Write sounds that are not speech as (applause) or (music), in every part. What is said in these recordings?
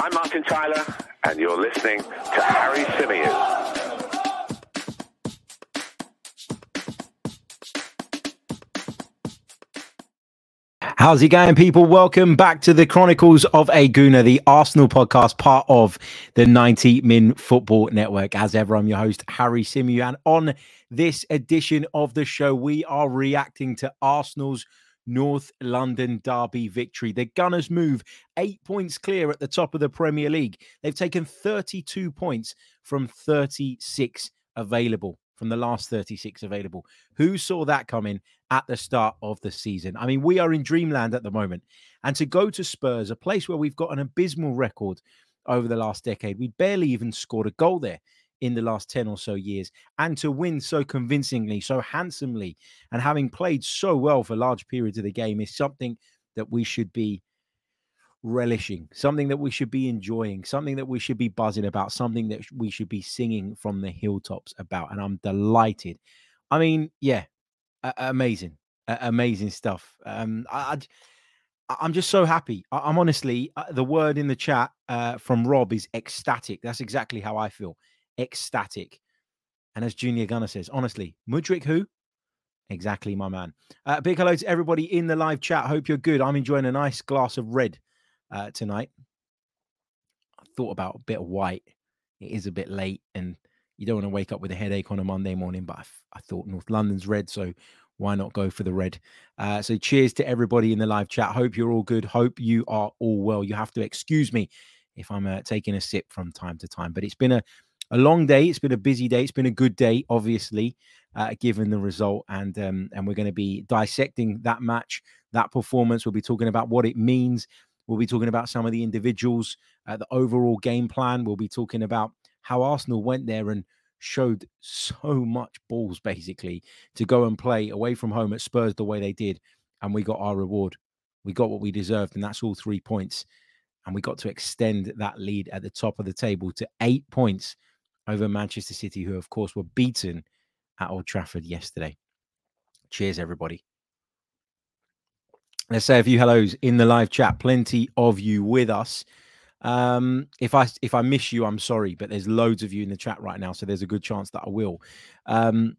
I'm Martin Tyler, and you're listening to Harry Symeou. How's it going, people? Welcome back to the Chronicles of a Gooner, the Arsenal podcast, part of the 90 Min Football Network. As ever, I'm your host, Harry Symeou, and on this edition of the show, we are reacting to Arsenal's North London Derby victory. The Gunners move eight points clear at the top of the Premier League. They've taken 32 points from 36 available from the last 36 available. Who saw that coming at the start of the season? I mean, we are in dreamland at the moment. And to go to Spurs, a place where we've got an abysmal record over the last decade, we barely even scored a goal there in the last 10 or so years. And to win so convincingly, so handsomely, and having played so well for large periods of the game is something that we should be relishing, something that we should be enjoying, something that we should be buzzing about, something that we should be singing from the hilltops about. And I'm delighted. I mean, yeah, uh, amazing, uh, amazing stuff. Um, I, I, am just so happy. I, am honestly, uh, the word in the chat uh, from Rob is ecstatic. That's exactly how I feel. Ecstatic. And as Junior Gunner says, honestly, Mudryk who? Exactly, my man. Uh, big hello to everybody in the live chat. Hope you're good. I'm enjoying a nice glass of red uh, tonight. I thought about a bit of white. It is a bit late, and you don't want to wake up with a headache on a Monday morning. But I, I thought North London's red, so why not go for the red? Uh, so cheers to everybody in the live chat. Hope you're all good. Hope you are all well. You have to excuse me if I'm uh, taking a sip from time to time, but it's been a a long day. It's been a busy day. It's been a good day, obviously, uh, given the result, and um, and we're going to be dissecting that match, that performance. We'll be talking about what it means We'll be talking about some of the individuals, uh, the overall game plan. We'll be talking about how Arsenal went there and showed so much balls basically to go and play away from home at Spurs the way they did. And we got our reward. We got what we deserved, and that's all three points. And we got to extend that lead at the top of the table to eight points over Manchester City, who, of course, were beaten at Old Trafford yesterday. Cheers, everybody. Let's say a few hellos in the live chat. Plenty of you with us. Um, if I if I miss you, I'm sorry, but there's loads of you in the chat right now, so there's a good chance that I will. Um,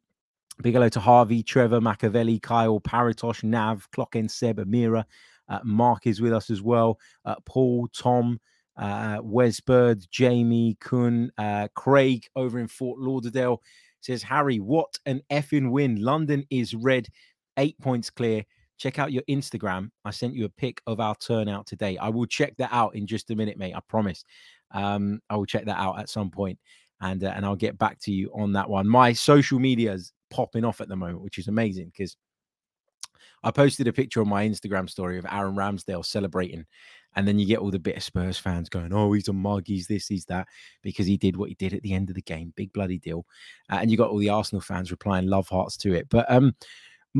big hello to Harvey, Trevor, Machiavelli, Kyle, Paratosh, Nav, Clocken, Seb, Amira. Uh, Mark is with us as well. Uh, Paul, Tom, uh, Wes Bird, Jamie, Kuhn, uh, Craig over in Fort Lauderdale says, Harry, what an effing win. London is red, eight points clear check out your Instagram. I sent you a pic of our turnout today. I will check that out in just a minute, mate. I promise. Um, I will check that out at some point, and uh, and I'll get back to you on that one. My social media is popping off at the moment, which is amazing because I posted a picture on my Instagram story of Aaron Ramsdale celebrating. And then you get all the bitter Spurs fans going, oh, he's a mug, he's this, he's that, because he did what he did at the end of the game. Big bloody deal. Uh, and you got all the Arsenal fans replying love hearts to it. But um,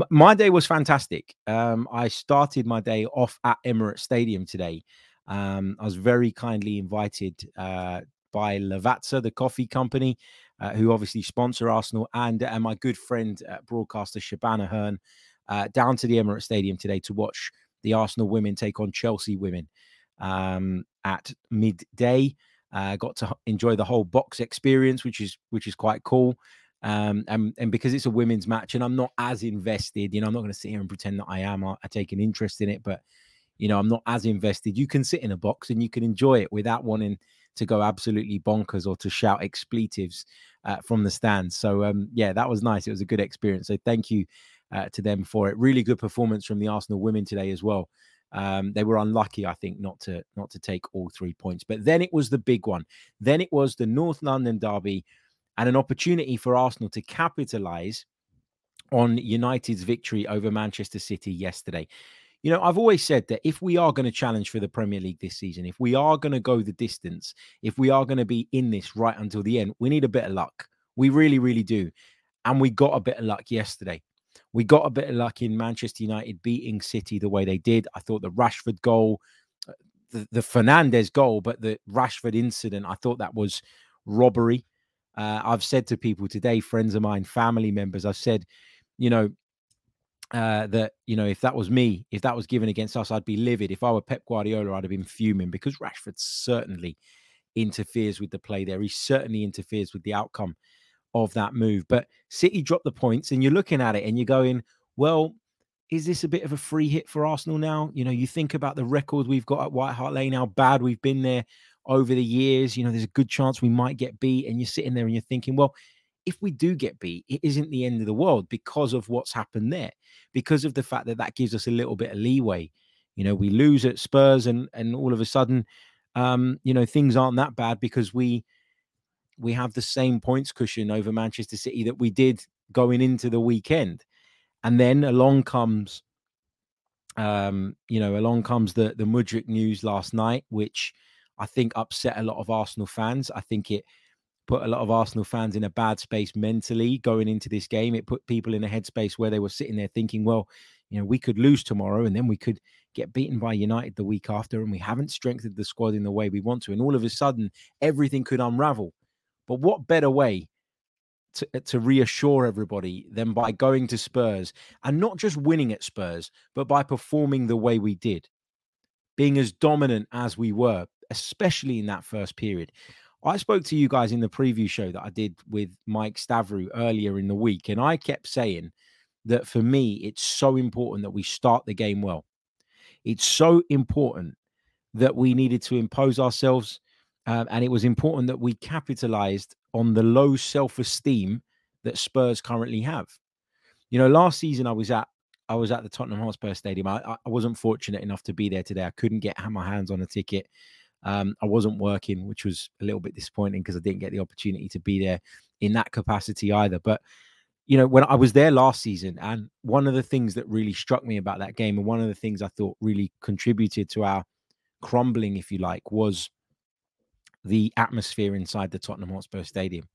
my day was fantastic. Um, I started my day off at Emirates Stadium today. Um, I was very kindly invited uh, by Lavazza, the coffee company, uh, who obviously sponsor Arsenal, and, and my good friend, uh, broadcaster Shebahn Aherne, uh, down to the Emirates Stadium today to watch the Arsenal women take on Chelsea women um, at midday. Uh, got to enjoy the whole box experience, which is which is quite cool. Um, and, and because it's a women's match and I'm not as invested, you know, I'm not going to sit here and pretend that I am. I, I, take an interest in it, but, you know, I'm not as invested. You can sit in a box and you can enjoy it without wanting to go absolutely bonkers or to shout expletives uh, from the stands. So, um, yeah, that was nice. It was a good experience. So, thank you uh, to them for it. Really good performance from the Arsenal women today as well. Um, they were unlucky, I think, not to not to take all three points. But then it was the big one. Then it was the North London derby and an opportunity for Arsenal to capitalize on United's victory over Manchester City yesterday. You know, I've always said that if we are going to challenge for the Premier League this season, if we are going to go the distance, if we are going to be in this right until the end, we need a bit of luck. We really, really do. And we got a bit of luck yesterday. We got a bit of luck in Manchester United beating City the way they did. I thought the Rashford goal, uh, the, the Fernandes goal, but the Rashford incident, I thought that was robbery. Uh, I've said to people today, friends of mine, family members, I've said, you know, uh, that you know if that was me, if that was given against us, I'd be livid. If I were Pep Guardiola, I'd have been fuming because Rashford certainly interferes with the play there. He certainly interferes with the outcome of that move. But City dropped the points, and you're looking at it and you're going, well, is this a bit of a free hit for Arsenal now? You know, you think about the record we've got at White Hart Lane, how bad we've been there over the years. You know, there's a good chance we might get beat. And you're sitting there and you're thinking, well, if we do get beat, it isn't the end of the world because of what's happened there, because of the fact that that gives us a little bit of leeway. You know, we lose at Spurs, and and all of a sudden, um, you know, things aren't that bad because we we have the same points cushion over Manchester City that we did going into the weekend. And then along comes, um, you know, along comes the the Mudryk news last night, which I think upset a lot of Arsenal fans. I think it put a lot of Arsenal fans in a bad space mentally going into this game. It put people in a headspace where they were sitting there thinking, well, you know, we could lose tomorrow and then we could get beaten by United the week after, and we haven't strengthened the squad in the way we want to. And all of a sudden, everything could unravel. But what better way to, uh, to reassure everybody than by going to Spurs and not just winning at Spurs, but by performing the way we did, being as dominant as we were, especially in that first period. I spoke to you guys in the preview show that I did with Mike Stavrou earlier in the week, and I kept saying that for me, it's so important that we start the game well. It's so important that we needed to impose ourselves, um, and it was important that we capitalized on the low self esteem that Spurs currently have. You know, last season I was at I was at the Tottenham Hotspur Stadium. I, I wasn't fortunate enough to be there today. I couldn't get my hands on a ticket. Um, I wasn't working, which was a little bit disappointing because I didn't get the opportunity to be there in that capacity either. But you know, when I was there last season, and one of the things that really struck me about that game, and one of the things I thought really contributed to our crumbling, if you like, was the atmosphere inside the Tottenham Hotspur Stadium.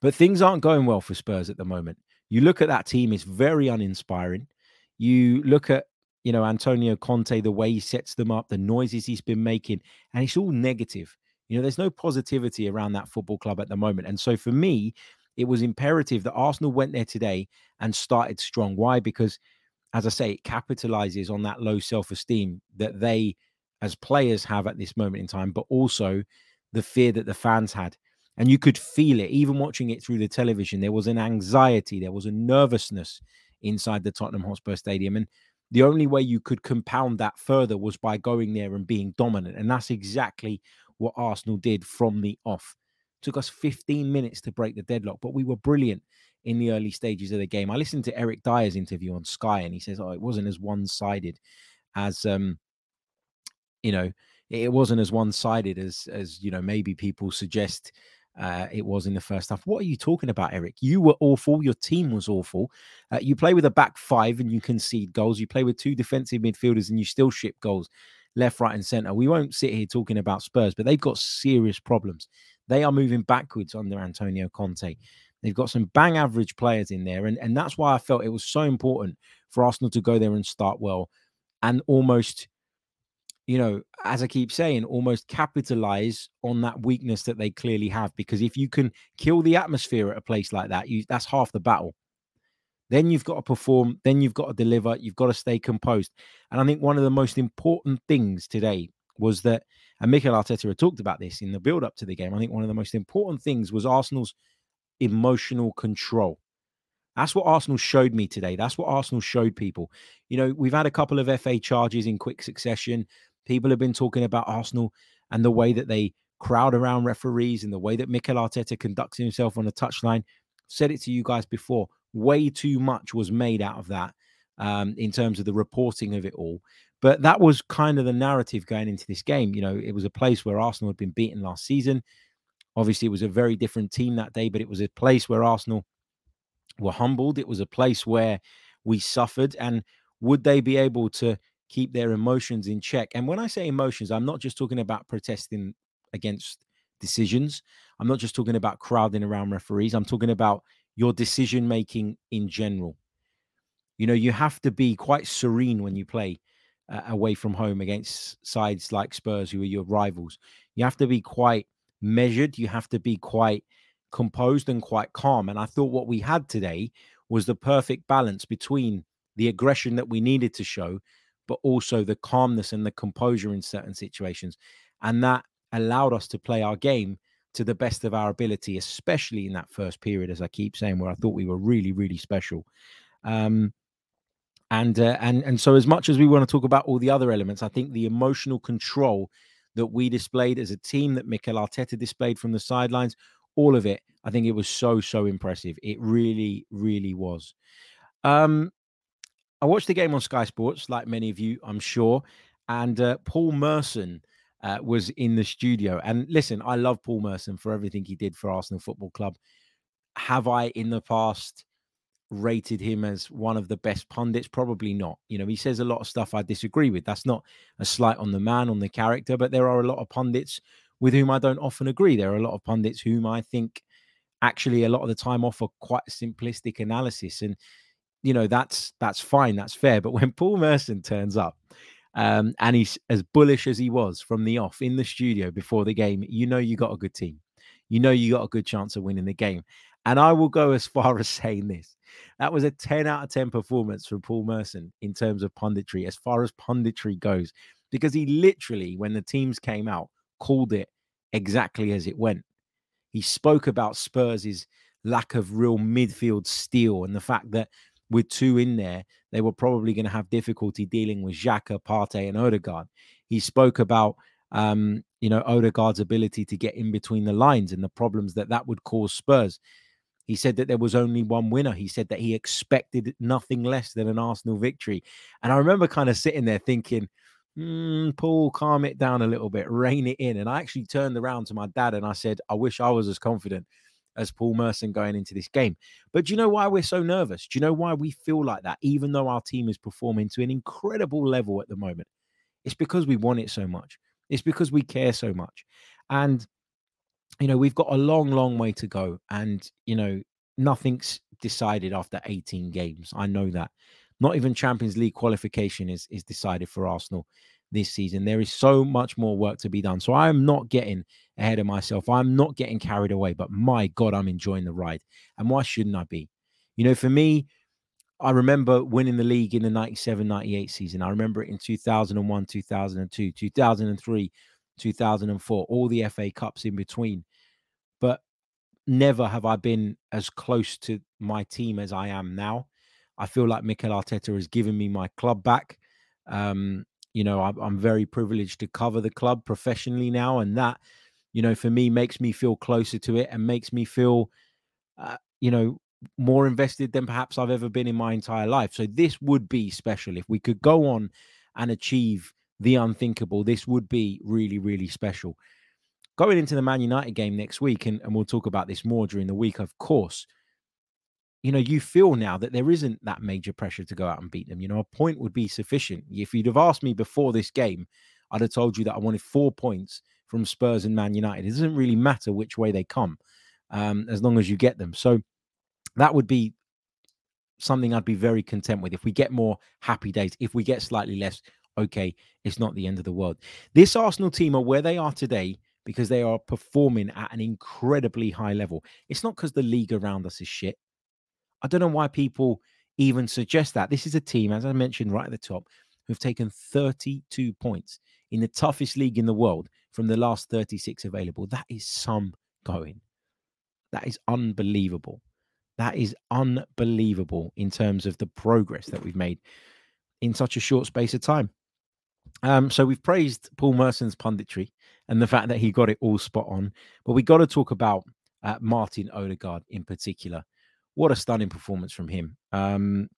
But things aren't going well for Spurs at the moment. You look at that team, it's very uninspiring. You look at, you know, Antonio Conte, the way he sets them up, the noises he's been making, and it's all negative. You know, there's no positivity around that football club at the moment. And so for me, it was imperative that Arsenal went there today and started strong. Why? Because, as I say, it capitalizes on that low self esteem that they, as players, have at this moment in time, but also the fear that the fans had. And you could feel it, even watching it through the television. There was an anxiety, there was a nervousness inside the Tottenham Hotspur Stadium. And the only way you could compound that further was by going there and being dominant. And that's exactly what Arsenal did from the off. It took us 15 minutes to break the deadlock, but we were brilliant in the early stages of the game. I listened to Eric Dier's interview on Sky, and he says, "Oh, it wasn't as one-sided as um, you know, it wasn't as one-sided as as you know maybe people suggest uh, it was in the first half. What are you talking about, Eric? You were awful. Your team was awful. Uh, you play with a back five and you concede goals. You play with two defensive midfielders and you still ship goals left, right, and centre. We won't sit here talking about Spurs, but they've got serious problems. They are moving backwards under Antonio Conte. They've got some bang average players in there. And, and that's why I felt it was so important for Arsenal to go there and start well and almost you know, as I keep saying, almost capitalize on that weakness that they clearly have. Because if you can kill the atmosphere at a place like that, you that's half the battle. Then you've got to perform, then you've got to deliver, you've got to stay composed. And I think one of the most important things today was that, and Mikel Arteta had talked about this in the build up to the game. I think one of the most important things was Arsenal's emotional control. That's what Arsenal showed me today. That's what Arsenal showed people. You know, we've had a couple of FA charges in quick succession. People have been talking about Arsenal and the way that they crowd around referees and the way that Mikel Arteta conducts himself on the touchline. Said it to you guys before. Way too much was made out of that um, in terms of the reporting of it all. But that was kind of the narrative going into this game. You know, it was a place where Arsenal had been beaten last season. Obviously, it was a very different team that day, but it was a place where Arsenal were humbled. It was a place where we suffered. And would they be able to keep their emotions in check. And when I say emotions, I'm not just talking about protesting against decisions. I'm not just talking about crowding around referees. I'm talking about your decision making in general. You know, you have to be quite serene when you play uh, away from home against sides like Spurs, who are your rivals. You have to be quite measured. You have to be quite composed and quite calm. And I thought what we had today was the perfect balance between the aggression that we needed to show, but also the calmness and the composure in certain situations. And that allowed us to play our game to the best of our ability, especially in that first period, as I keep saying, where I thought we were really, really special. Um, and uh, and and so, as much as we want to talk about all the other elements, I think the emotional control that we displayed as a team, that Mikel Arteta displayed from the sidelines, all of it, I think it was so so impressive. It really, really was. Um, I watched the game on Sky Sports, like many of you, I'm sure, and uh, Paul Merson uh, was in the studio. And listen, I love Paul Merson for everything he did for Arsenal Football Club. Have I in the past rated him as one of the best pundits? Probably not. You know, he says a lot of stuff I disagree with. That's not a slight on the man, on the character, but there are a lot of pundits with whom I don't often agree. There are a lot of pundits whom I think actually a lot of the time offer quite simplistic analysis. And you know, that's that's fine, that's fair. But when (laughs) Paul Merson turns up um, and he's as bullish as he was from the off in the studio before the game. You know, you got a good team. You know, you got a good chance of winning the game. And I will go as (laughs) far as saying this that was a 10 out of 10 performance from Paul Merson in terms of punditry, as far as punditry goes, because he literally, when the teams came out, called it exactly as it went. He spoke about Spurs' lack of real midfield steel and the fact that with two in there, they were probably going to have difficulty dealing with Xhaka, Partey, and Odegaard. He spoke about, um, you know, Odegaard's ability to get in between the lines and the problems that that would cause Spurs. He said that there was only one winner. He said that he expected nothing less than an Arsenal victory. And I remember kind of sitting there thinking, mm, Paul, calm it down a little bit, rein it in. And I actually turned around to my dad and I said, I wish I was as confident as Paul Merson going into this game. But do you know why we're so nervous? Do you know why we feel like that, even though our team is performing to an incredible level at the moment? It's because we want it so much. It's because we care so much. And, you know, we've got a long, long way to go. And, you know, nothing's decided after 18 games. I know that. Not even Champions League qualification is, is decided for Arsenal this season. There is so much more work to be done. So I am not getting ahead of myself. I'm not getting carried away, but my God, I'm enjoying the ride. And why shouldn't I be? You know, for me, I remember winning the league in the 97 98 season. I remember it in 2001, 2002, 2003, 2004, all the FA Cups in between. But never have I been as close to my team as I am now. I feel like Mikel Arteta has given me my club back. Um, you know, I'm, very privileged to cover the club professionally now, and that, you know, for me makes me feel closer to it and makes me feel, uh, you know, more invested than perhaps I've ever been in my entire life. So this would be special if we could go on and achieve the unthinkable. This would be really, really special. Going into the Man United game next week, and, and we'll talk about this more during the week, of course you know, you feel now that there isn't that major pressure to go out and beat them. You know, a point would be sufficient. If you'd have asked me before this game, I'd have told you that I wanted four points from Spurs and Man United. It doesn't really matter which way they come, um, as long as you get them. So that would be something I'd be very content with. If we get more happy days, if we get slightly less, okay, it's not the end of the world. This Arsenal team are where they are today because they are performing at an incredibly high level. It's not because the league around us is shit. I don't know why people even suggest that. This is a team, as I mentioned right at the top, who've taken 32 points in the toughest league in the world from the last 36 available. That is some going. That is unbelievable. That is unbelievable in terms of the progress that we've made in such a short space of time. Um, so we've praised Paul Merson's punditry and the fact that he got it all spot on, but we got to talk about uh, Martin Odegaard in particular what a stunning performance from him. Um,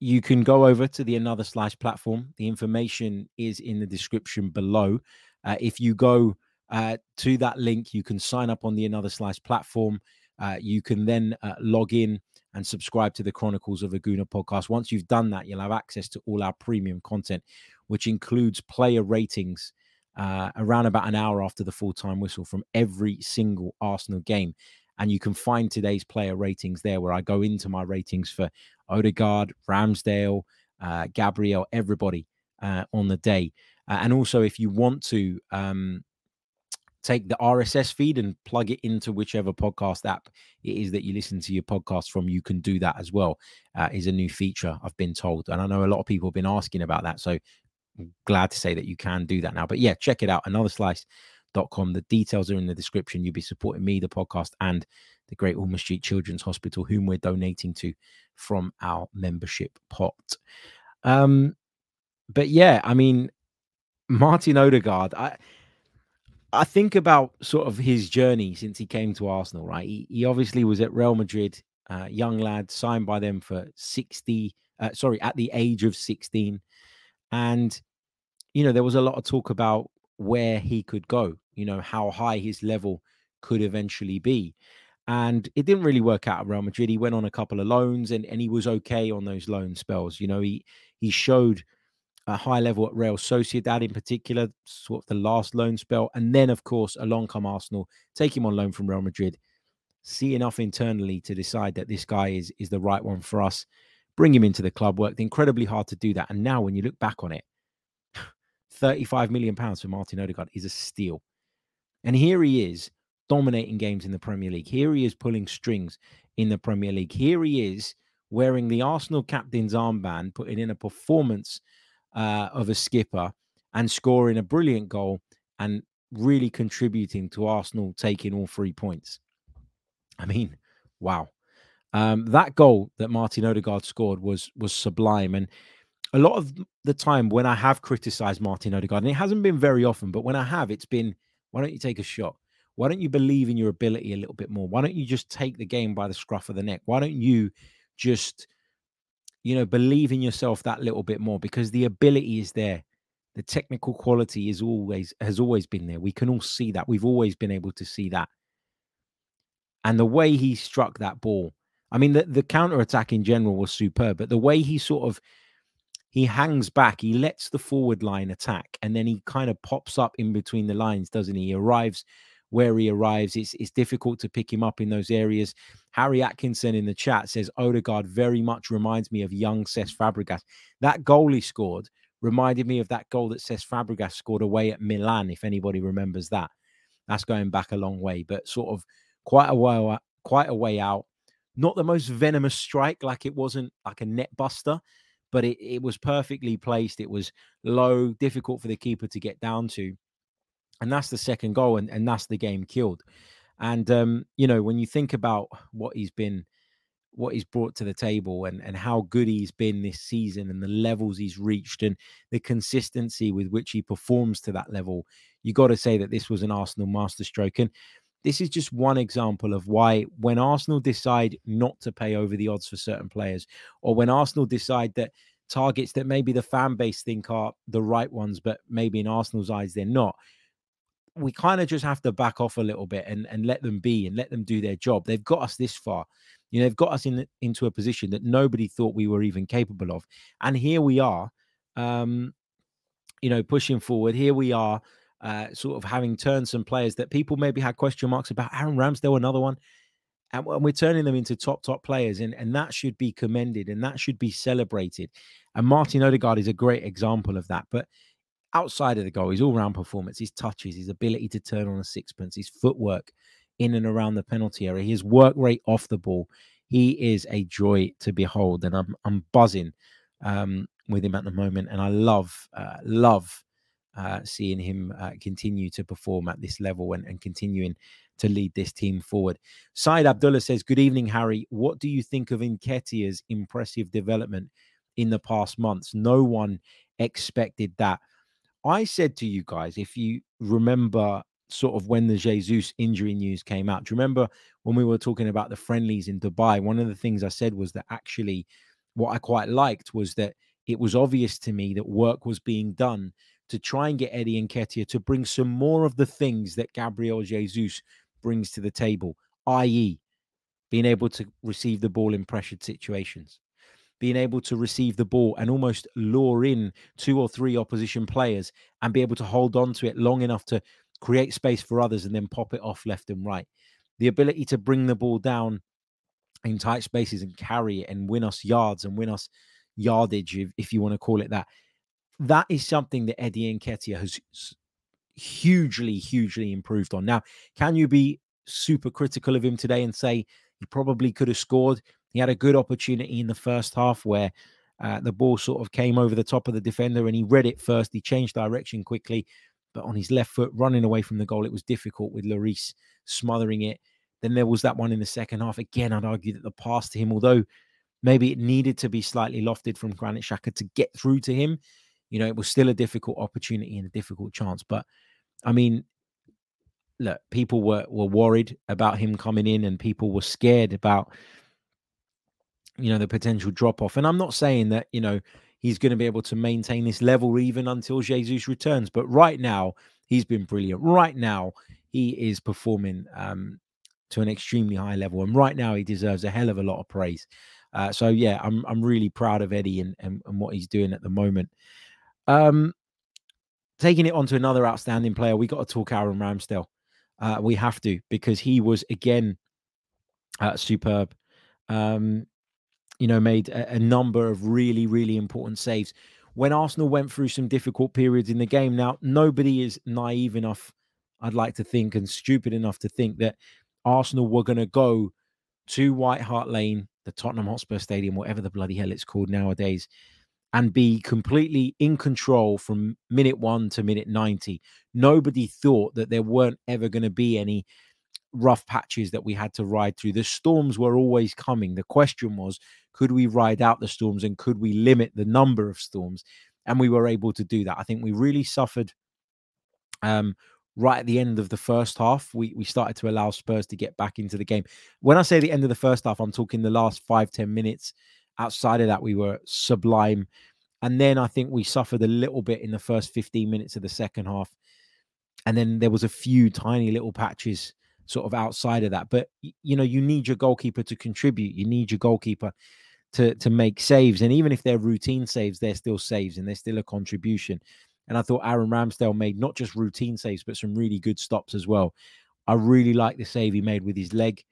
you can go over to the Another Slice platform. The information is in the description below. Uh, if you go uh, to that link, you can sign up on the Another Slice platform. Uh, you can then uh, log in and subscribe to the Chronicles of a Gooner podcast. Once you've done that, you'll have access to all our premium content, which includes player ratings uh, around about an hour after the full time whistle from every single Arsenal game. And you can find today's player ratings there, where I go into my ratings for Odegaard, Ramsdale, uh, Gabriel, everybody uh, on the day. Uh, and also, if you want to um, take the RSS feed and plug it into whichever podcast app it is that you listen to your podcast from. You can do that as well. Uh, is a new feature I've been told, and I know a lot of people have been asking about that. So glad to say that you can do that now. But yeah, check it out. Another slice.com. The details are in the description. You'll be supporting me, the podcast, and the Great Ormond Street Children's Hospital, whom we're donating to from our membership pot. Um, but yeah, I mean, Martin Odegaard, I I think about sort of his journey since he came to Arsenal, right? He, he obviously was at Real Madrid, uh, young lad, signed by them for 60, uh, sorry, at the age of 16. And, you know, there was a lot of talk about where he could go, you know, how high his level could eventually be. And it didn't really work out at Real Madrid. He went on a couple of loans and, and he was okay on those loan spells. You know, he he showed a high level at Real Sociedad in particular, sort of the last loan spell. And then, of course, along come Arsenal, take him on loan from Real Madrid, see enough internally to decide that this guy is, is the right one for us, bring him into the club. Worked incredibly hard to do that. And now, when you look back on it, 35 million pounds for Martin Odegaard is a steal. And here he is dominating games in the Premier League. Here he is pulling strings in the Premier League. Here he is wearing the Arsenal captain's armband, putting in a performance uh, of a skipper and scoring a brilliant goal and really contributing to Arsenal taking all three points. I mean, wow. Um, that goal that Martin Odegaard scored was was sublime. And a lot of the time when I have criticized Martin Odegaard, and it hasn't been very often, but when I have, it's been, why don't you take a shot? Why don't you believe in your ability a little bit more? Why don't you just take the game by the scruff of the neck? Why don't you just you know, believe in yourself that little bit more because the ability is there. The technical quality is always has always been there. We can all see that. We've always been able to see that. And the way he struck that ball, I mean, the, the counter attack in general was superb, but the way he sort of he hangs back, he lets the forward line attack, and then he kind of pops up in between the lines, doesn't he? He arrives where he arrives. It's, it's difficult to pick him up in those areas. Harry Atkinson in the chat says Odegaard very much reminds me of young Cesc Fabregas. That goal he scored reminded me of that goal that Cesc Fabregas scored away at Milan, if anybody remembers that. That's going back a long way, but sort of quite a while, quite a way out. Not the most venomous strike, like it wasn't like a net buster, but it, it was perfectly placed. It was low, difficult for the keeper to get down to and that's the second goal, and, and that's the game killed. And um, you know, when you think about what he's been, what he's brought to the table, and and how good he's been this season, and the levels he's reached, and the consistency with which he performs to that level, you got to say that this was an Arsenal masterstroke. And this is just one example of why, when Arsenal decide not to pay over the odds for certain players, or when Arsenal decide that targets that maybe the fan base think are the right ones, but maybe in Arsenal's eyes they're not we kind of just have to back off a little bit and, and let them be and let them do their job. They've got us this far. You know, they've got us in into a position that nobody thought we were even capable of. And here we are, um, you know, pushing forward. Here we are, uh, sort of having turned some players that people maybe had question marks about. Aaron Ramsdale, another one. And we're turning them into top, top players. And, and that should be commended and that should be celebrated. And Martin Odegaard is a great example of that. But outside of the goal, his all round performance, his touches, his ability to turn on a sixpence, his footwork in and around the penalty area, his work rate off the ball. He is a joy to behold, and I'm I'm buzzing um, with him at the moment, and I love uh, love uh, seeing him uh, continue to perform at this level and, and continuing to lead this team forward. Said Abdullah says, "Good evening, Harry. What do you think of Nketiah's impressive development in the past months? No one expected that." I said to you guys, if you remember sort of when the Jesus injury news came out, do you remember when we were talking about the friendlies in Dubai? One of the things I said was that actually what I quite liked was that it was obvious to me that work was being done to try and get Eddie Nketiah to bring some more of the things that Gabriel Jesus brings to the table, i.e., being able to receive the ball in pressured situations being able to receive the ball and almost lure in two or three opposition players and be able to hold on to it long enough to create space for others and then pop it off left and right. The ability to bring the ball down in tight spaces and carry it and win us yards and win us yardage, if, if you want to call it that. That is something that Eddie Nketiah has hugely, hugely improved on. Now, can you be super critical of him today and say he probably could have scored? He had a good opportunity in the first half where uh, the ball sort of came over the top of the defender and he read it first. He changed direction quickly, but on his left foot, running away from the goal, it was difficult with Lloris smothering it. Then there was that one in the second half. Again, I'd argue that the pass to him, although maybe it needed to be slightly lofted from Granit Xhaka to get through to him, you know, it was still a difficult opportunity and a difficult chance. But I mean, look, people were were worried about him coming in, and people were scared about you know the potential drop off. And I'm not saying that you know he's going to be able to maintain this level even until Jesus returns, but right now he's been brilliant. Right now he is performing um, to an extremely high level, and right now he deserves a hell of a lot of praise. Uh, so yeah, I'm I'm really proud of Eddie and, and, and what he's doing at the moment. Um, taking it on to another outstanding player, we got to talk Aaron Ramsdale. Uh, we have to because he was again uh, superb. Um, you know, made a, a, number of really, really important saves. When Arsenal went through some difficult periods in the game, now nobody is naive enough, I'd like to think, and stupid enough to think that Arsenal were going to go to White Hart Lane, the Tottenham Hotspur Stadium, whatever the bloody hell it's called nowadays, and be completely in control from minute one to minute 90. Nobody thought that there weren't ever going to be any rough patches that we had to ride through. The storms were always coming. The question was, could we ride out the storms and could we limit the number of storms? And we were able to do that. I think we really suffered um, right at the end of the first half. We we started to allow Spurs to get back into the game. When I say the end of the first half, I'm talking the last five ten minutes outside of that, we were sublime. And then I think we suffered a little bit in the first 15 minutes of the second half. And then there was a few tiny little patches sort of outside of that. But you know, you need your goalkeeper to contribute. You need your goalkeeper to to make saves. And even if they're routine saves, they're still saves and they're still a contribution. And I thought Aaron Ramsdale made not just routine saves, but some really good stops as well. I really like the save he made with his leg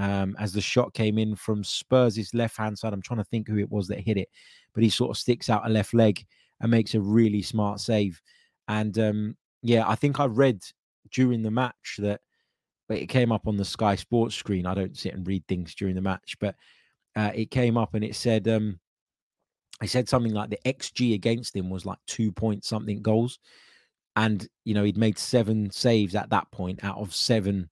um, as the shot came in from Spurs' left hand side. I'm trying to think who it was that hit it, but he sort of sticks out a left leg and makes a really smart save. And um, yeah, I think I read during the match that it came up on the Sky Sports screen. I don't sit and read things during the match, but uh, it came up and it said um, I said something like the XG against him was like two point something goals, and you know he'd made seven saves at that point out of seven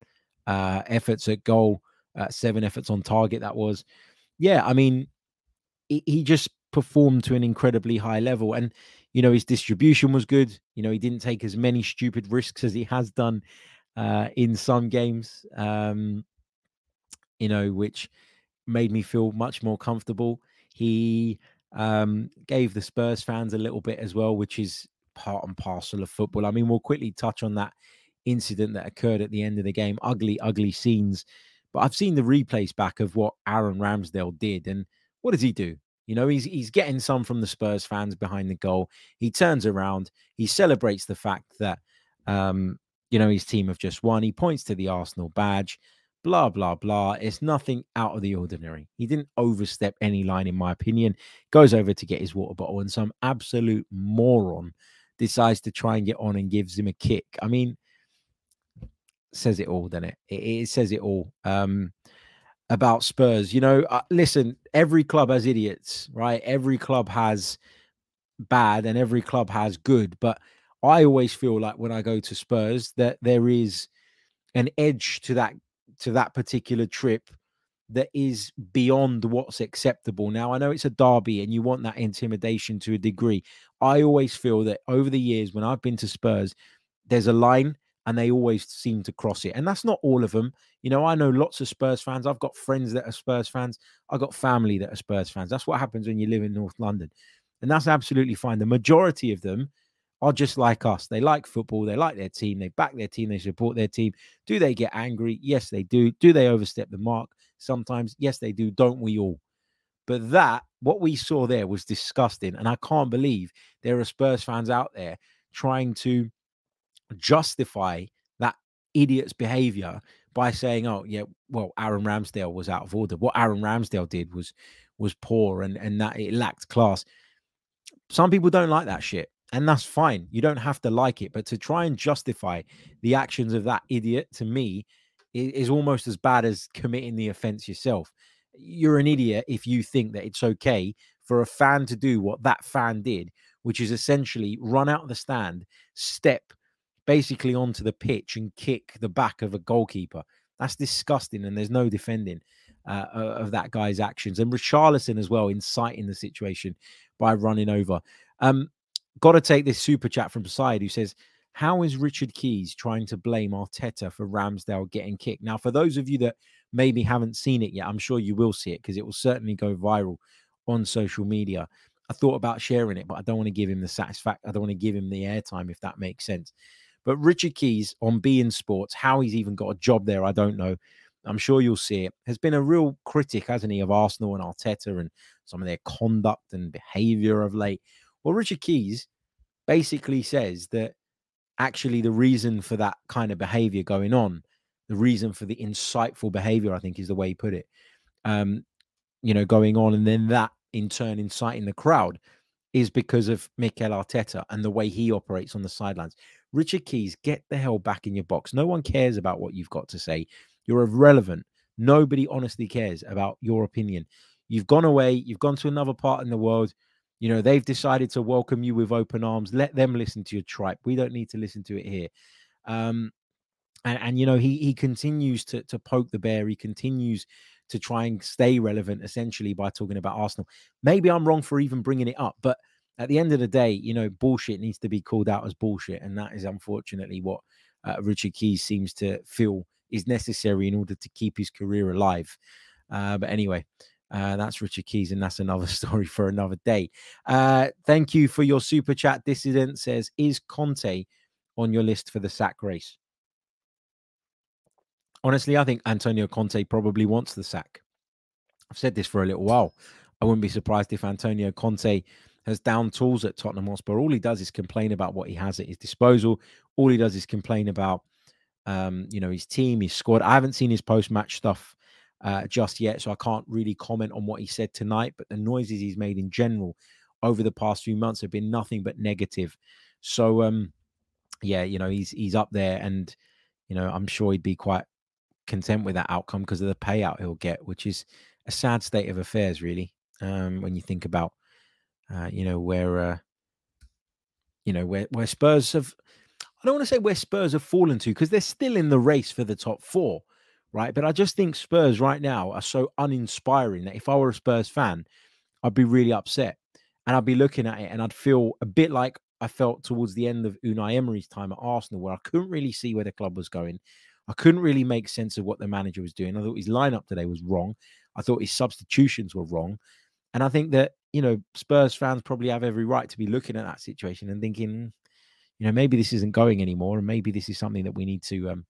uh, efforts at goal uh, seven efforts on target. That was, yeah. I mean, he, he just performed to an incredibly high level, and you know his distribution was good. You know he didn't take as many stupid risks as he has done uh, in some games. Um, you know, which made me feel much more comfortable. He um, gave the Spurs fans a little bit as well, which is part and parcel of football. I mean, we'll quickly touch on that incident that occurred at the end of the game. Ugly, ugly scenes but I've seen the replays back of what Aaron Ramsdale did, and what does he do? You know, he's he's getting some from the Spurs fans behind the goal. He turns around, he celebrates the fact that um, you know his team have just won. He points to the Arsenal badge, blah blah blah. It's nothing out of the ordinary. He didn't overstep any line, in my opinion. Goes over to get his water bottle, and some absolute moron decides to try and get on and gives him a kick. I mean, says it all, doesn't it? It, it says it all um, about Spurs. You know, uh, listen, every club has idiots, right? Every club has bad and every club has good. But I always feel like when I go to Spurs that there is an edge to that to that particular trip that is beyond what's acceptable. Now, I know it's a derby and you want that intimidation to a degree. I always feel that over the years when I've been to Spurs, there's a line and they always seem to cross it. And that's not all of them. You know, I know lots of Spurs fans. I've got friends that are Spurs fans. I've got family that are Spurs fans. That's what happens when you live in North London. And that's absolutely fine. The majority of them are just like us. They like football. They like their team. They back their team. They support their team. Do they get angry? Yes, they do. Do they overstep the mark? Sometimes, yes, they do. Don't we all? But that, what we saw there was disgusting. And I can't believe there are Spurs fans out there trying to justify that idiot's behavior by saying, "Oh, yeah, well, Aaron Ramsdale was out of order. What Aaron Ramsdale did was was poor, and and that it lacked class." Some people don't like that shit. and that's fine. You don't have to like it, but to try and justify the actions of that idiot to me is, is almost as bad as committing the offense yourself. You're an idiot if you think that it's okay for a fan to do what that fan did, which is essentially run out of the stand, step basically onto the pitch and kick the back of a goalkeeper. That's disgusting, and there's no defending uh, of that guy's actions. And Richarlison as well, inciting the situation by running over. Um, Got to take this super chat from Poseid who says, How is Richard Keys trying to blame Arteta for Ramsdale getting kicked? Now, for those of you that maybe haven't seen it yet, I'm sure you will see it because it will certainly go viral on social media. I thought about sharing it, but I don't want to give him the satisfaction. I don't want to give him the airtime, if that makes sense. But Richard Keys on beIN Sports, how he's even got a job there, I don't know. I'm sure you'll see it. Has been a real critic, hasn't he, of Arsenal and Arteta and some of their conduct and behavior of late. Well, Richard Keys basically says that actually the reason for that kind of behavior going on, the reason for the insightful behavior, I think is the way he put it, um, you know, going on, and then that in turn inciting the crowd is because of Mikel Arteta and the way he operates on the sidelines. Richard Keys, get the hell back in your box. No one cares about what you've got to say. You're irrelevant. Nobody honestly cares about your opinion. You've gone away, you've gone to another part in the world. You know, they've decided to welcome you with open arms. Let them listen to your tripe. We don't need to listen to it here. Um, and, and you know, he he continues to to poke the bear. He continues to try and stay relevant essentially by talking about Arsenal. Maybe I'm wrong for even bringing it up, but at the end of the day, you know, bullshit needs to be called out as bullshit. And that is unfortunately what uh, Richard Keys seems to feel is necessary in order to keep his career alive. Uh, but anyway, uh, that's Richard Keys, and that's another (laughs) story for another day. Uh, thank you for your super chat. Dissident says, Is Conte on your list for the sack race? Honestly, I think Antonio Conte probably wants the sack. I've said this for a little while. I wouldn't be surprised if Antonio Conte has down tools at Tottenham Hotspur. All he does is complain about what he has at his disposal. All he does is complain about, um, you know, his team, his squad. I haven't seen his post-match stuff uh, just yet, so I can't really comment on what he said tonight. But the noises he's made in general over the past few months have been nothing but negative. So, um, yeah, you know, he's he's up there, and you know, I'm sure he'd be quite content with that outcome because of the payout he'll get, which is a sad state of affairs, really. Um, when you think about, uh, you know, where, uh, you know, where where Spurs have, I don't want to say where Spurs have fallen to because they're still in the race for the top four right? But I just think Spurs right now are so uninspiring that if I were a Spurs fan, I'd be really upset. And I'd be looking at it and I'd feel a bit like I felt towards the end of Unai Emery's time at Arsenal, where I couldn't really see where the club was going. I couldn't really make sense of what the manager was doing. I thought his lineup today was wrong. I thought his substitutions were wrong. And I think that, you know, Spurs fans probably have every right to be looking at that situation and thinking, you know, maybe this isn't going anymore. And maybe this is something that we need to um,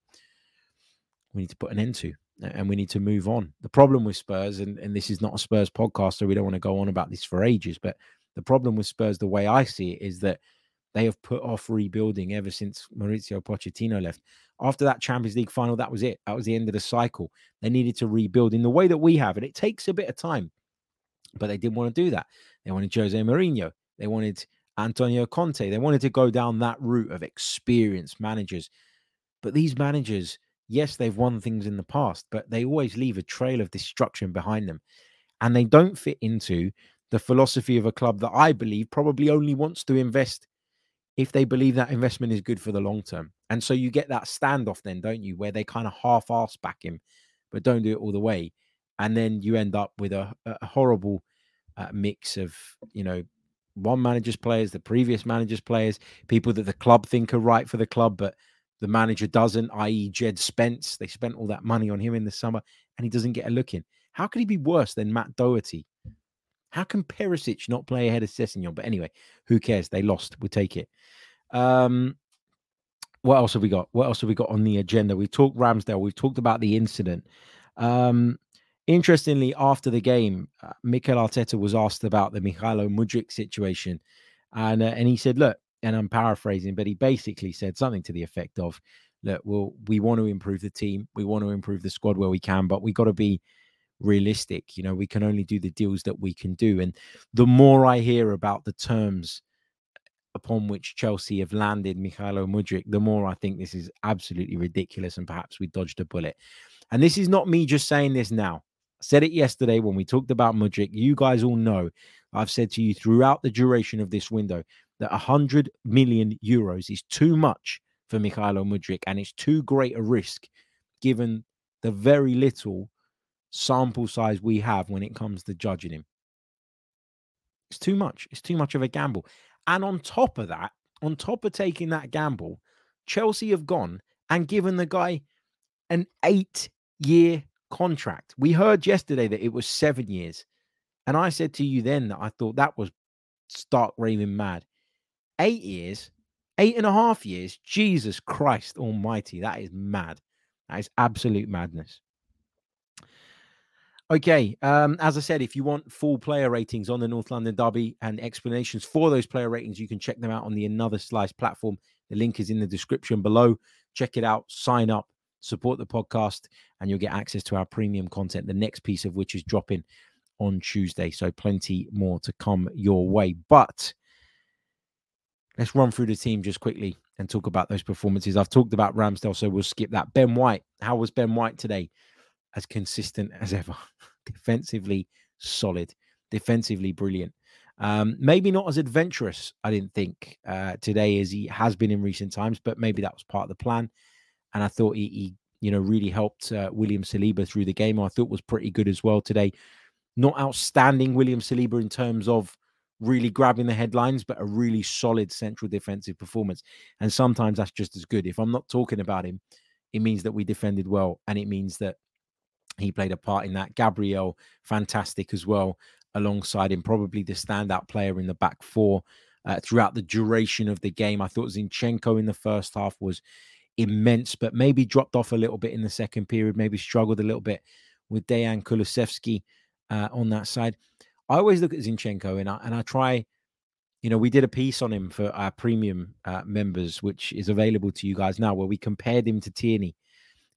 we need to put an end to and we need to move on. The problem with Spurs, and, and this is not a Spurs podcast, so we don't want to go on about this for ages, but the problem with Spurs, the way I see it, is that they have put off rebuilding ever since Mauricio Pochettino left. After that Champions League final, that was it. That was the end of the cycle. They needed to rebuild in the way that we have, and it takes a bit of time. But they didn't want to do that. They wanted Jose Mourinho. They wanted Antonio Conte. They wanted to go down that route of experienced managers. But these managers, yes, they've won things in the past, but they always leave a trail of destruction behind them. And they don't fit into the philosophy of a club that I believe probably only wants to invest if they believe that investment is good for the long term. And so you get that standoff, then, don't you, where they kind of half ass back him, but don't do it all the way. And then you end up with a, a horrible uh, mix of, you know, one manager's players, the previous manager's players, people that the club think are right for the club, but the manager doesn't, i.e., Jed Spence. They spent all that money on him in the summer and he doesn't get a look in. How could he be worse than Matt Doherty? How can Perisic not play ahead of Sessegnon? But anyway, who cares? They lost. We'll take it. Um, what else have we got? What else have we got on the agenda? We've talked Ramsdale. We've talked about the incident. Um, interestingly, after the game, uh, Mikel Arteta was asked about the Mykhailo Mudryk situation, and uh, and he said, "Look, and I'm paraphrasing, but he basically said something to the effect of, "Look, well, we want to improve the team, we want to improve the squad where we can, but we got to be realistic. You know, we can only do the deals that we can do." And the more I hear about the terms upon which Chelsea have landed Mykhailo Mudryk, the more I think this is absolutely ridiculous and perhaps we dodged a bullet. And this is not me just saying this now. I said it yesterday when we talked about Mudryk. You guys all know I've said to you throughout the duration of this window that 100 million euros is too much for Mykhailo Mudryk and it's too great a risk given the very little sample size we have when it comes to judging him. It's too much. It's too much of a gamble. And on top of that, on top of taking that gamble, Chelsea have gone and given the guy an eight year contract. We heard yesterday that it was seven years. And I said to you then that I thought that was stark raving mad. Eight years, eight and a half years. Jesus Christ Almighty. That is mad. That is absolute madness. Okay. Um, as I said, if you want full player ratings on the North London Derby and explanations for those player ratings, you can check them out on the Another Slice platform. The link is in the description below. Check it out, sign up, support the podcast, and you'll get access to our premium content, the next piece of which is dropping on Tuesday. So plenty more to come your way. But let's run through the team just quickly and talk about those performances. I've talked about Ramsdale, so we'll skip that. Ben White, how was Ben White today? As consistent as ever, defensively solid, defensively brilliant. Um, maybe not as adventurous, I didn't think uh, today as he has been in recent times, but maybe that was part of the plan. And I thought he, he you know, really helped uh, William Saliba through the game. I thought was pretty good as well today. Not outstanding William Saliba in terms of really grabbing the headlines, but a really solid central defensive performance. And sometimes that's just as good. If I'm not talking about him, it means that we defended well, and it means that he played a part in that. Gabriel, fantastic as well, alongside him, probably the standout player in the back four uh, throughout the duration of the game. I thought Zinchenko in the first half was immense, but maybe dropped off a little bit in the second period, maybe struggled a little bit with Dejan Kulusevski uh, on that side. I always look at Zinchenko and I, and I try, you know, we did a piece on him for our premium uh, members, which is available to you guys now, where we compared him to Tierney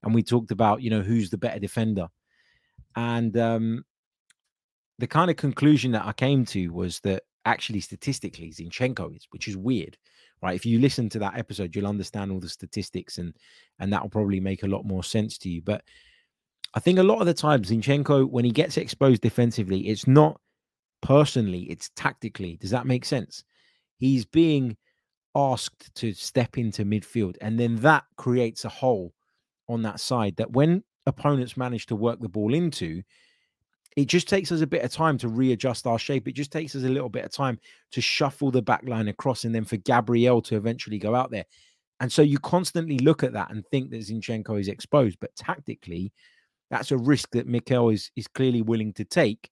and we talked about, you know, who's the better defender. And um, the kind of conclusion that I came to was that actually statistically Zinchenko is, which is weird, right? If you listen to that episode, you'll understand all the statistics and and that will probably make a lot more sense to you. But I think a lot of the times Zinchenko, when he gets exposed defensively, it's not personally, it's tactically. Does that make sense? He's being asked to step into midfield, and then that creates a hole on that side that when opponents manage to work the ball into, it just takes us a bit of time to readjust our shape. It just takes us a little bit of time to shuffle the back line across and then for Gabriel to eventually go out there. And so you constantly look at that and think that Zinchenko is exposed. But tactically, that's a risk that Mikel is, is clearly willing to take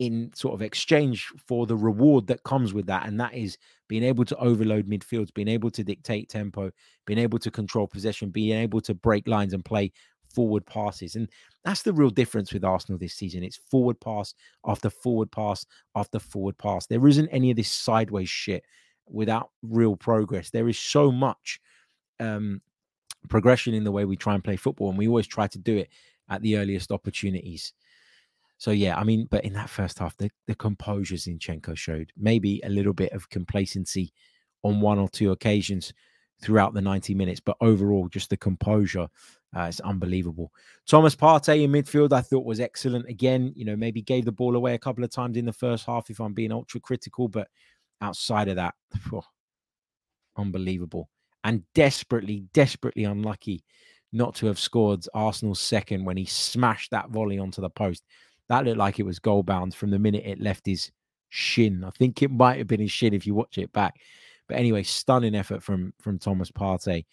in sort of exchange for the reward that comes with that. And that is being able to overload midfields, being able to dictate tempo, being able to control possession, being able to break lines and play forward passes. And that's the real difference with Arsenal this season. It's forward pass after forward pass after forward pass. There isn't any of this sideways shit without real progress. There is so much um, progression in the way we try and play football, and we always try to do it at the earliest opportunities. So yeah, I mean, but in that first half, the, the composure Zinchenko showed maybe a little bit of complacency on one or two occasions throughout the 90 minutes, but overall, just the composure uh, is unbelievable. Thomas Partey in midfield, I thought was excellent. Again, you know, maybe gave the ball away a couple of times in the first half, if I'm being ultra critical, but outside of that, (sighs) oh, unbelievable and desperately, desperately unlucky not to have scored Arsenal's second when he smashed that volley onto the post. That looked like it was goal bound from the minute it left his shin. I think it might have been his shin if you watch it back. But anyway, stunning effort from from Thomas Partey.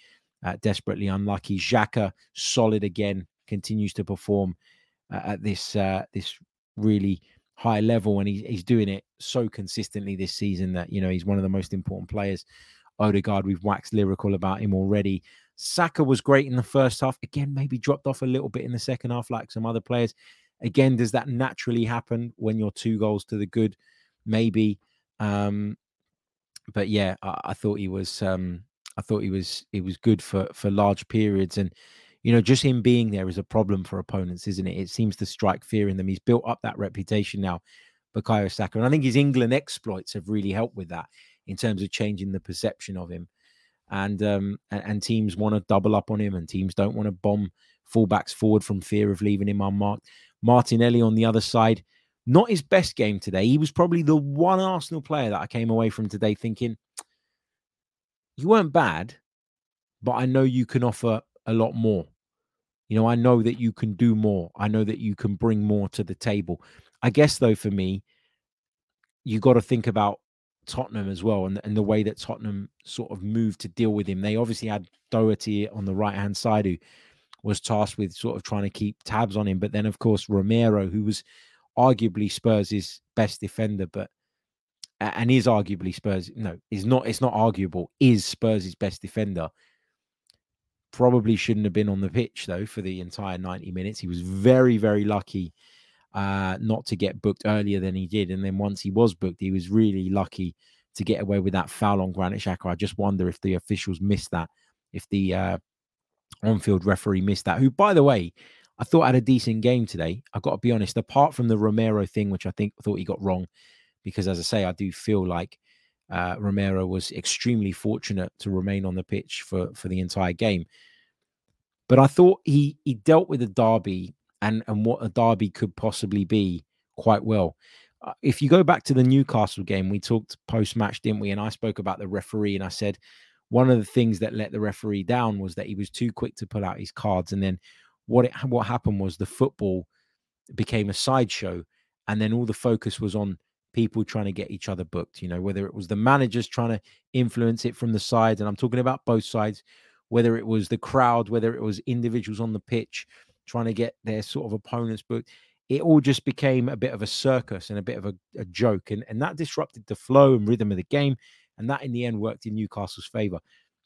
Uh, desperately unlucky. Xhaka solid again, continues to perform uh, at this uh, this really high level, and he, he's doing it so consistently this season that you know he's one of the most important players. Odegaard, we've waxed lyrical about him already. Saka was great in the first half. Again, maybe dropped off a little bit in the second half, like some other players. Again, does that naturally happen when you're two goals to the good? Maybe. Um, but yeah, I, I thought he was um, I thought he was he was good for for large periods and you know just him being there is a problem for opponents isn't it it seems to strike fear in them he's built up that reputation now Bukayo Saka and I think his England exploits have really helped with that in terms of changing the perception of him. And um, and, and teams want to double up on him, and teams don't want to bomb fullbacks forward from fear of leaving him unmarked. Martinelli on the other side, not his best game today. He was probably the one Arsenal player that I came away from today thinking, you weren't bad, but I know you can offer a lot more. You know, I know that you can do more. I know that you can bring more to the table. I guess, though, for me, you got to think about Tottenham as well and, and the way that Tottenham sort of moved to deal with him. They obviously had Doherty on the right hand side who was tasked with sort of trying to keep tabs on him. But then, of course, Romero, who was arguably Spurs' best defender, but and is arguably Spurs. No, is not. It's not arguable. Is Spurs' best defender. Probably shouldn't have been on the pitch though for the entire ninety minutes. He was very, very lucky uh, not to get booked earlier than he did, and then once he was booked, he was really lucky to get away with that foul on Granit Xhaka. I just wonder if the officials missed that, if the uh, on-field referee missed that. Who, by the way, I thought had a decent game today. I've got to be honest. Apart from the Romero thing, which I think thought he got wrong, because as I say, I do feel like uh, Romero was extremely fortunate to remain on the pitch for for the entire game. But I thought he he dealt with a derby and and what a derby could possibly be quite well. Uh, if you go back to the Newcastle game, we talked post match, didn't we? And I spoke about the referee, and I said one of the things that let the referee down was that he was too quick to pull out his cards, and then what it what happened was the football became a sideshow, and then all the focus was on people trying to get each other booked. You know, whether it was the managers trying to influence it from the sides, and I'm talking about both sides, whether it was the crowd, whether it was individuals on the pitch trying to get their sort of opponents booked. It all just became a bit of a circus and a bit of a, a joke, and, and that disrupted the flow and rhythm of the game. And that in the end worked in Newcastle's favor.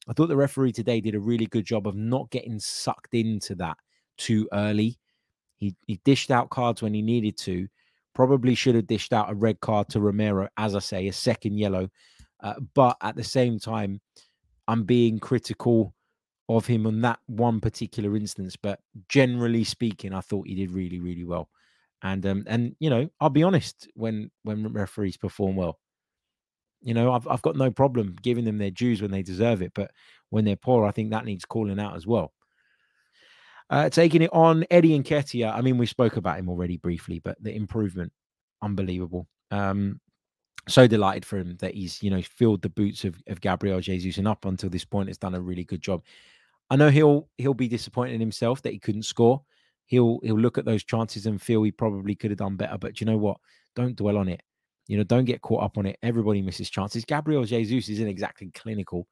I thought the referee today did a really good job of not getting sucked into that too early. He, he dished out cards when he needed to, Probably should have dished out a red card to Romero, as I say, a second yellow. Uh, but at the same time, I'm being critical of him on that one particular instance. But generally speaking, I thought he did really, really well. And um, and you know, I'll be honest, when when referees perform well, you know, I've I've got no problem giving them their dues when they deserve it. But when they're poor, I think that needs calling out as well. Uh, taking it on Eddie Nketiah. I mean, we spoke about him already briefly, but the improvement, unbelievable. Um, so delighted for him that he's, you know, filled the boots of, of Gabriel Jesus and up until this point has done a really good job. I know he'll he'll be disappointed in himself that he couldn't score. He'll he'll look at those chances and feel he probably could have done better. But you know what? Don't dwell on it. You know, don't get caught up on it. Everybody misses chances. Gabriel Jesus isn't exactly clinical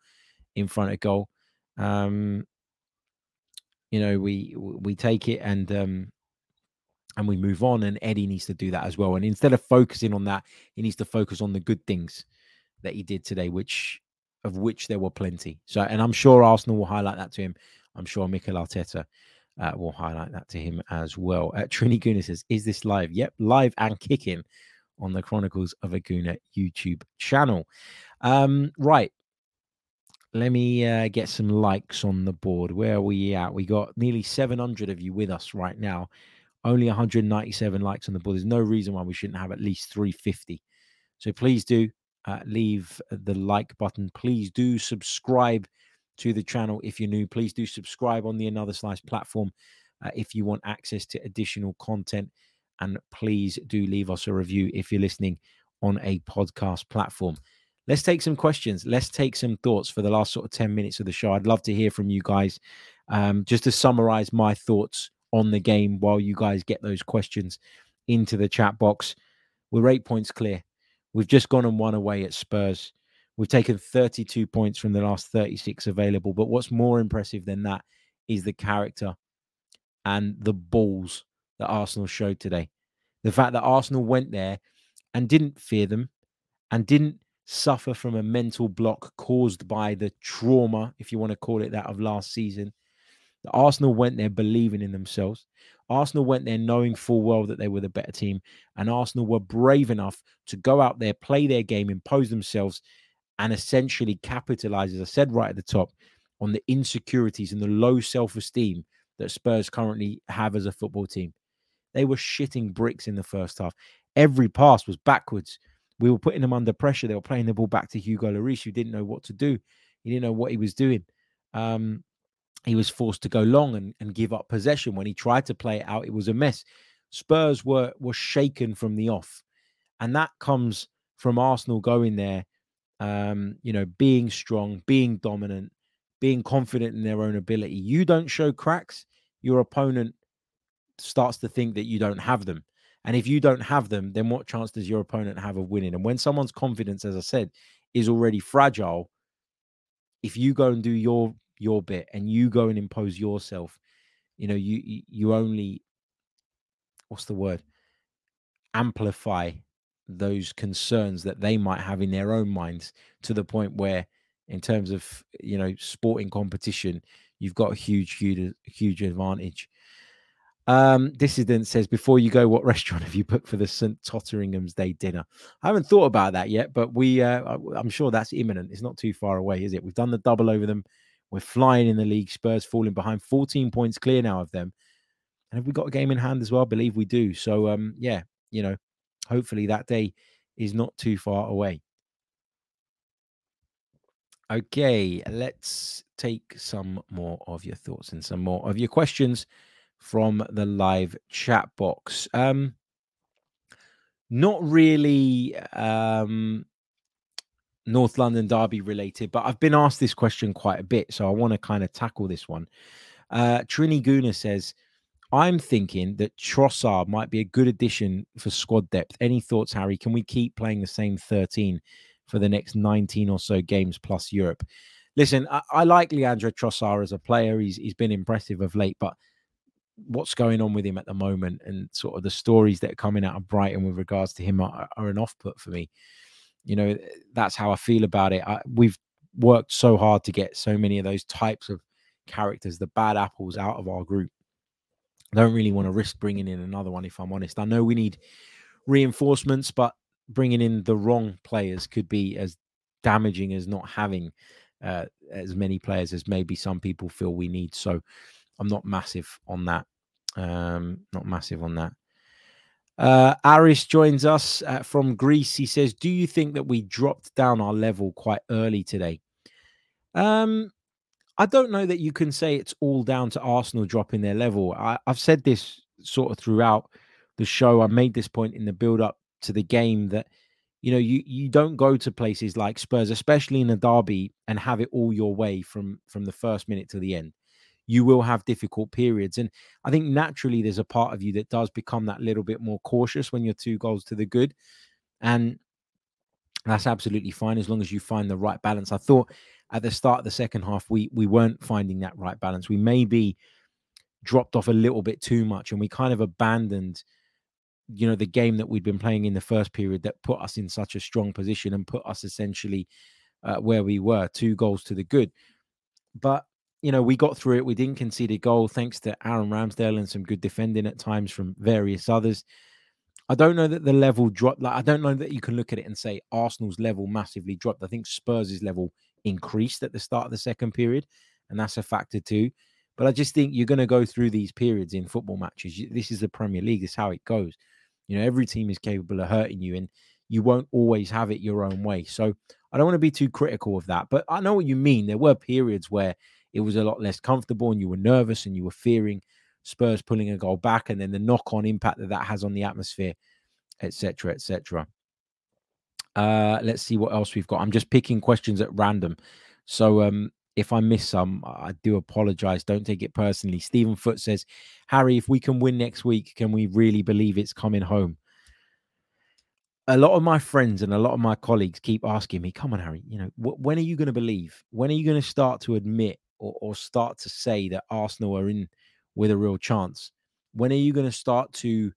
in front of goal. Um, you know we we take it and um and we move on and eddie needs to do that as well and instead of focusing on that he needs to focus on the good things that he did today which of which there were plenty so and i'm sure arsenal will highlight that to him i'm sure mikel arteta uh, will highlight that to him as well uh, trini Gooner says is this live yep live and kicking on the chronicles of a Gooner youtube channel um right let me uh, get some likes on the board. Where are we at? We got nearly 700 of you with us right now. Only 197 likes on the board. There's no reason why we shouldn't have at least 350. So please do uh, leave the like button. Please do subscribe to the channel if you're new. Please do subscribe on the Another Slice platform uh, if you want access to additional content. And please do leave us a review if you're listening on a podcast platform let's take some questions. Let's take some thoughts for the last sort of 10 minutes of the show. I'd love to hear from you guys. Um, just to summarize my thoughts on the game while you guys get those questions into the chat box. We're eight points clear. We've just gone and won away at Spurs. We've taken 32 points from the last 36 available. But what's more impressive than that is the character and the balls that Arsenal showed today. The fact that Arsenal went there and didn't fear them and didn't suffer from a mental block caused by the trauma, if you want to call it that, of last season. The Arsenal went there believing in themselves. Arsenal went there knowing full well that they were the better team. And Arsenal were brave enough to go out there, play their game, impose themselves, and essentially capitalize, as I said right at the top, on the insecurities and the low self esteem that Spurs currently have as a football team. They were shitting bricks in the first half. Every pass was backwards we were putting them under pressure. They were playing the ball back to Hugo Lloris, who didn't know what to do. He didn't know what he was doing. Um, he was forced to go long and, and give up possession. When he tried to play it out, it was a mess. Spurs were were shaken from the off, and that comes from Arsenal going there, um, you know, being strong, being dominant, being confident in their own ability. You don't show cracks, your opponent starts to think that you don't have them. And if you don't have them, then what chance does your opponent have of winning? And when someone's confidence, as I said, is already fragile, if you go and do your your bit and you go and impose yourself, you know, you you only what's the word? Amplify those concerns that they might have in their own minds to the point where in terms of you know sporting competition you've got a huge huge huge advantage um, Dissident says, before you go, what restaurant (laughs) have you booked for the St. Totteringham's Day dinner? I haven't thought about that yet, but we, uh, I'm sure that's imminent. It's not too far away, is it? We've done the double over them. We're flying in the league. Spurs falling behind, 14 points clear now of them. And have we got a game in hand as well? I believe we do. So, um, yeah, you know, hopefully that day is not too far away. Okay, let's take some more of your thoughts and some more of your questions from the live chat box. Um, not really um, North London Derby related, but I've been asked this question quite a bit, so I want to kind of tackle this one. Uh, Trini Gooner says, I'm thinking that Trossard might be a good addition for squad depth. Any thoughts, Harry? Can we keep playing the same 13 for the next 19 or so games plus Europe? Listen, I, I like Leandro Trossard as a player. He's he's been impressive of late, but what's going on with him at the moment and sort of the stories that are coming out of Brighton with regards to him are, are an off put for me. You know, that's how I feel about it. I, we've worked so hard to get so many of those types of characters, the bad apples, out of our group. I don't really want to risk bringing in another one, if I'm honest. I know we need reinforcements, but bringing in the wrong players could be as damaging as not having uh, as many players as maybe some people feel we need. So, I'm not massive on that. Um, not massive on that. Uh, Aris joins us uh, from Greece. He says, "Do you think that we dropped down our level quite early today?" Um, I don't know that you can say it's all down to Arsenal dropping their level. I, have said this sort of throughout the show. I made this point in the build-up to the game that you know you you don't go to places like Spurs, especially in a derby, and have it all your way from from the first minute to the end you will have difficult periods. And I think naturally there's a part of you that does become that little bit more cautious when you're two goals to the good. And that's absolutely fine as long as you find the right balance. I thought at the start of the second half, we we weren't finding that right balance. We maybe dropped off a little bit too much and we kind of abandoned you know the game that we'd been playing in the first period that put us in such a strong position and put us essentially uh, where we were two goals to the good but you know, we got through it. We didn't concede a goal thanks to Aaron Ramsdale and some good defending at times from various others. I don't know that the level dropped. Like, I don't know that you can look at it and say Arsenal's level massively dropped. I think Spurs' level increased at the start of the second period, and that's a factor too. But I just think you're going to go through these periods in football matches. This is the Premier League. This is how it goes. You know, every team is capable of hurting you, and you won't always have it your own way. So I don't want to be too critical of that. But I know what you mean. There were periods where it was a lot less comfortable and you were nervous and you were fearing Spurs pulling a goal back and then the knock on impact that that has on the atmosphere, etc., etc. Uh, let's see what else we've got. I'm just picking questions at random. So um, if I miss some, I do apologize. Don't take it personally. Stephen Foot says, Harry, if we can win next week, can we really believe it's coming home? a lot of my friends and a lot of my colleagues keep asking me, "Come on, Harry. You know, wh- when are you going to believe? When are you going to start to admit or, or start to say that Arsenal are in with a real chance? When are you going to start to,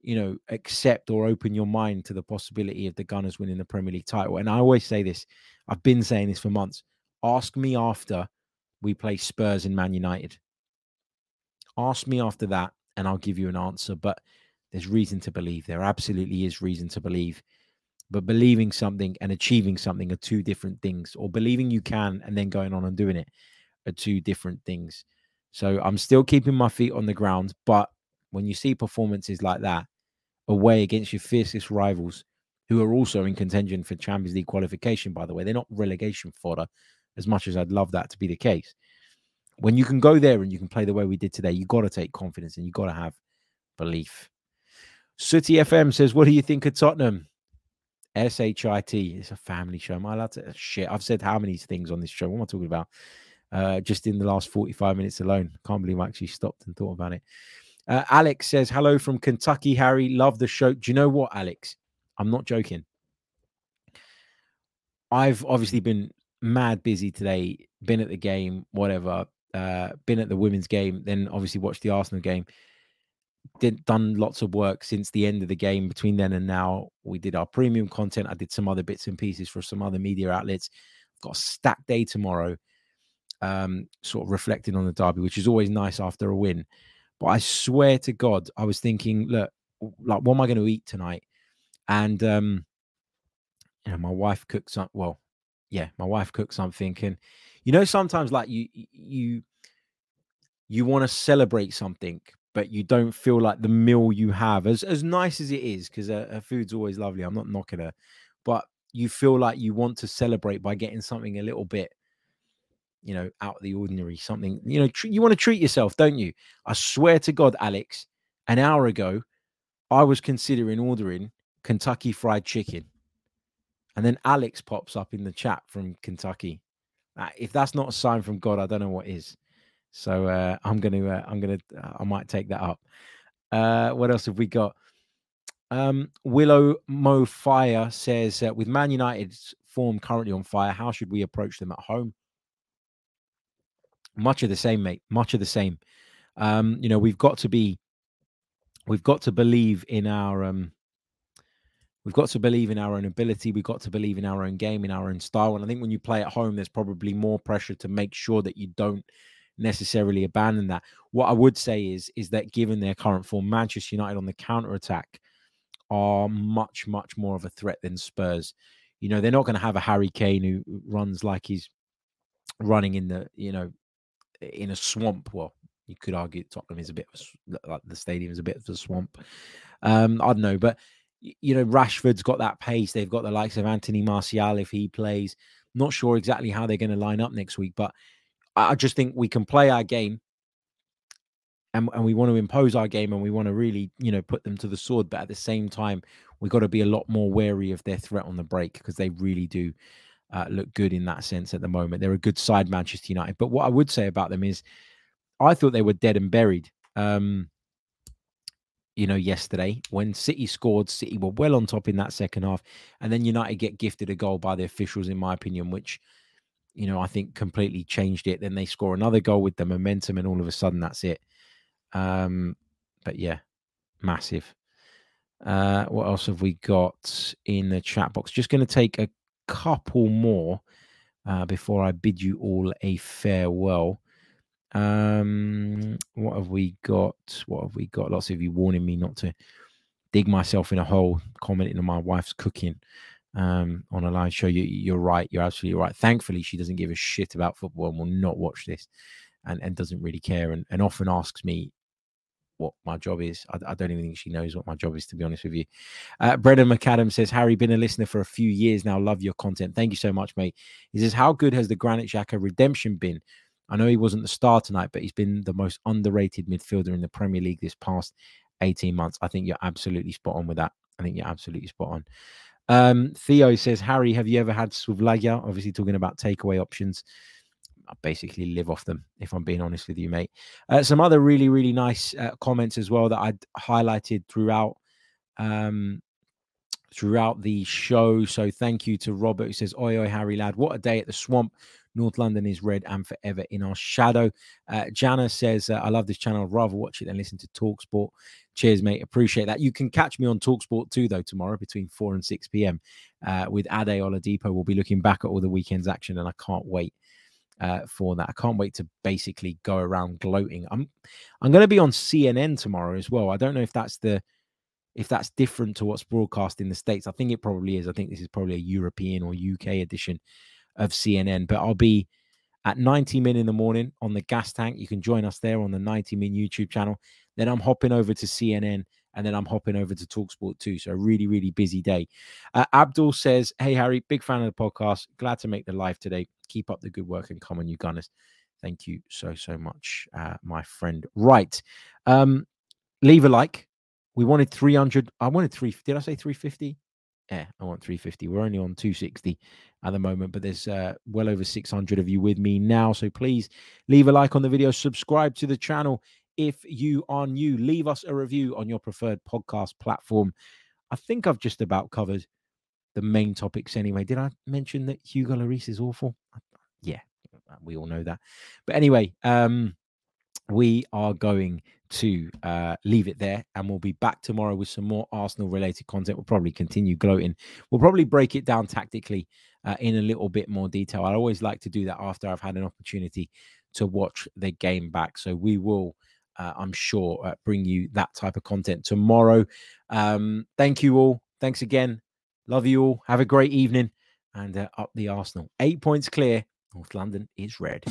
you know, accept or open your mind to the possibility of the Gunners winning the Premier League title? And I always say this, I've been saying this for months. Ask me after we play Spurs and Man United. Ask me after that, and I'll give you an answer. But there's reason to believe. There absolutely is reason to believe. But believing something and achieving something are two different things, or believing you can and then going on and doing it are two different things. So I'm still keeping my feet on the ground. But when you see performances like that away against your fiercest rivals who are also in contention for Champions League qualification, by the way. They're not relegation fodder, as much as I'd love that to be the case. When you can go there and you can play the way we did today, you got to take confidence and you got to have belief. City FM says, What do you think of Tottenham? SHIT. It's a family show. Am I allowed to? Shit. I've said how many things on this show? What am I talking about? Uh, just in the last 45 minutes alone. Can't believe I actually stopped and thought about it. Uh, Alex says, Hello from Kentucky, Harry. Love the show. Do you know what, Alex? I'm not joking. I've obviously been mad busy today, been at the game, whatever, uh, been at the women's game, then obviously watched the Arsenal game. Did done lots of work since the end of the game between then and now. We did our premium content. I did some other bits and pieces for some other media outlets. Got a stack day tomorrow, um, sort of reflecting on the derby, which is always nice after a win. But I swear to God, I was thinking, look, like, what am I going to eat tonight? And um, you know, my wife cooks up. Well, yeah, my wife cooks something, and you know, sometimes like you you you want to celebrate something, but you don't feel like the meal you have, as as nice as it is, because her, her food's always lovely. I'm not knocking her, but you feel like you want to celebrate by getting something a little bit you know, out of the ordinary, something, you know, tr- you want to treat yourself, don't you? I swear to God, Alex, an hour ago, I was considering ordering Kentucky Fried Chicken. And then Alex pops up in the chat from Kentucky. Uh, if that's not a sign from God, I don't know what is. So uh, I'm going to, uh, I'm going to, uh, I might take that up. Uh, what else have we got? Um, Willow Mo Fire says, uh, with Man United's form currently on fire, how should we approach them at home? Much of the same, mate. Much of the same. Um, you know, we've got to be, we've got to believe in our, um, we've got to believe in our own ability. We've got to believe in our own game, in our own style. And I think when you play at home, there's probably more pressure to make sure that you don't necessarily abandon that. What I would say is, is that given their current form, Manchester United on the counter attack are much, much more of a threat than Spurs. You know, they're not going to have a Harry Kane who runs like he's running in the, you know, in a swamp. Well, you could argue Tottenham is a bit like the stadium is a bit of a swamp. Um, I don't know, but you know, Rashford's got that pace. They've got the likes of Anthony Martial if he plays. Not sure exactly how they're going to line up next week, but I just think we can play our game and, and we want to impose our game and we want to really, you know, put them to the sword. But at the same time, we've got to be a lot more wary of their threat on the break because they really do uh, look good in that sense at the moment. They're a good side, Manchester United. But what I would say about them is, I thought they were dead and buried. Um, you know, yesterday when City scored, City were well on top in that second half, and then United get gifted a goal by the officials, in my opinion, which you know I think completely changed it. Then they score another goal with the momentum, and all of a sudden that's it. Um, but yeah, massive. Uh, what else have we got in the chat box? Just going to take a couple more uh, before I bid you all a farewell. Um, what have we got? What have we got? Lots of you warning me not to dig myself in a hole, commenting on my wife's cooking um, on a live show. You, you're right. You're absolutely right. Thankfully, she doesn't give a shit about football and will not watch this and, and doesn't really care and, and often asks me what my job is. I, I, don't even think she knows what my job is, to be honest with you. Uh, Brendan McAdam says, Harry, been a listener for a few years now. Love your content. Thank you so much, mate. He says, How good has the Granit Xhaka redemption been? I know he wasn't the star tonight, but he's been the most underrated midfielder in the Premier League this past 18 months. I think you're absolutely spot on with that. I think you're absolutely spot on. Um, Theo says, Harry, have you ever had souvlaki? Obviously, talking about takeaway options. I basically live off them, if I'm being honest with you, mate. Uh, some other really, really nice uh, comments as well that I'd highlighted throughout um, throughout the show. So thank you to Robert who says, Oi, oi, Harry lad, what a day at the swamp. North London is red and forever in our shadow. Uh, Jana says, uh, I love this channel. I'd rather watch it than listen to Talksport. Cheers, mate. Appreciate that. You can catch me on Talksport too, though, tomorrow between 4 and 6 p.m. Uh, with Ade Oladipo. We'll be looking back at all the weekend's action, and I can't wait uh, for that. I can't wait to basically go around gloating. I'm I'm going to be on CNN tomorrow as well. I don't know if that's the if that's different to what's broadcast in the states. I think it probably is. I think this is probably a European or UK edition of CNN. But I'll be at 90 min in the morning on the gas tank. You can join us there on the 90 min YouTube channel. Then I'm hopping over to CNN and then I'm hopping over to Talksport too. So a really, really busy day. Uh, Abdul says, "Hey Harry, big fan of the podcast. Glad to make the live today. Keep up the good work and come on, you Gunners. Thank you so so much, uh, my friend. Right, um, leave a like. We wanted 300. I wanted three. Did I say 350? Yeah, I want 350. We're only on 260 at the moment, but there's uh, well over 600 of you with me now. So please leave a like on the video, subscribe to the channel if you are new. Leave us a review on your preferred podcast platform. I think I've just about covered the main topics anyway. Did I mention that Hugo Lloris is awful? Yeah, we all know that. But anyway, um, we are going to uh, leave it there and we'll be back tomorrow with some more Arsenal related content. We'll probably continue gloating. We'll probably break it down tactically uh, in a little bit more detail. I always like to do that after I've had an opportunity to watch the game back. So we will, uh, I'm sure, uh, bring you that type of content tomorrow. Um, thank you all. Thanks again. Love you all. Have a great evening and uh, up the Arsenal. Eight points clear. North London is red.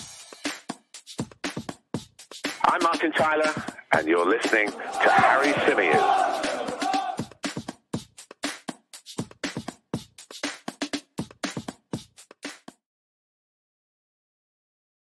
I'm Martin Tyler, and you're listening to Harry Symeou.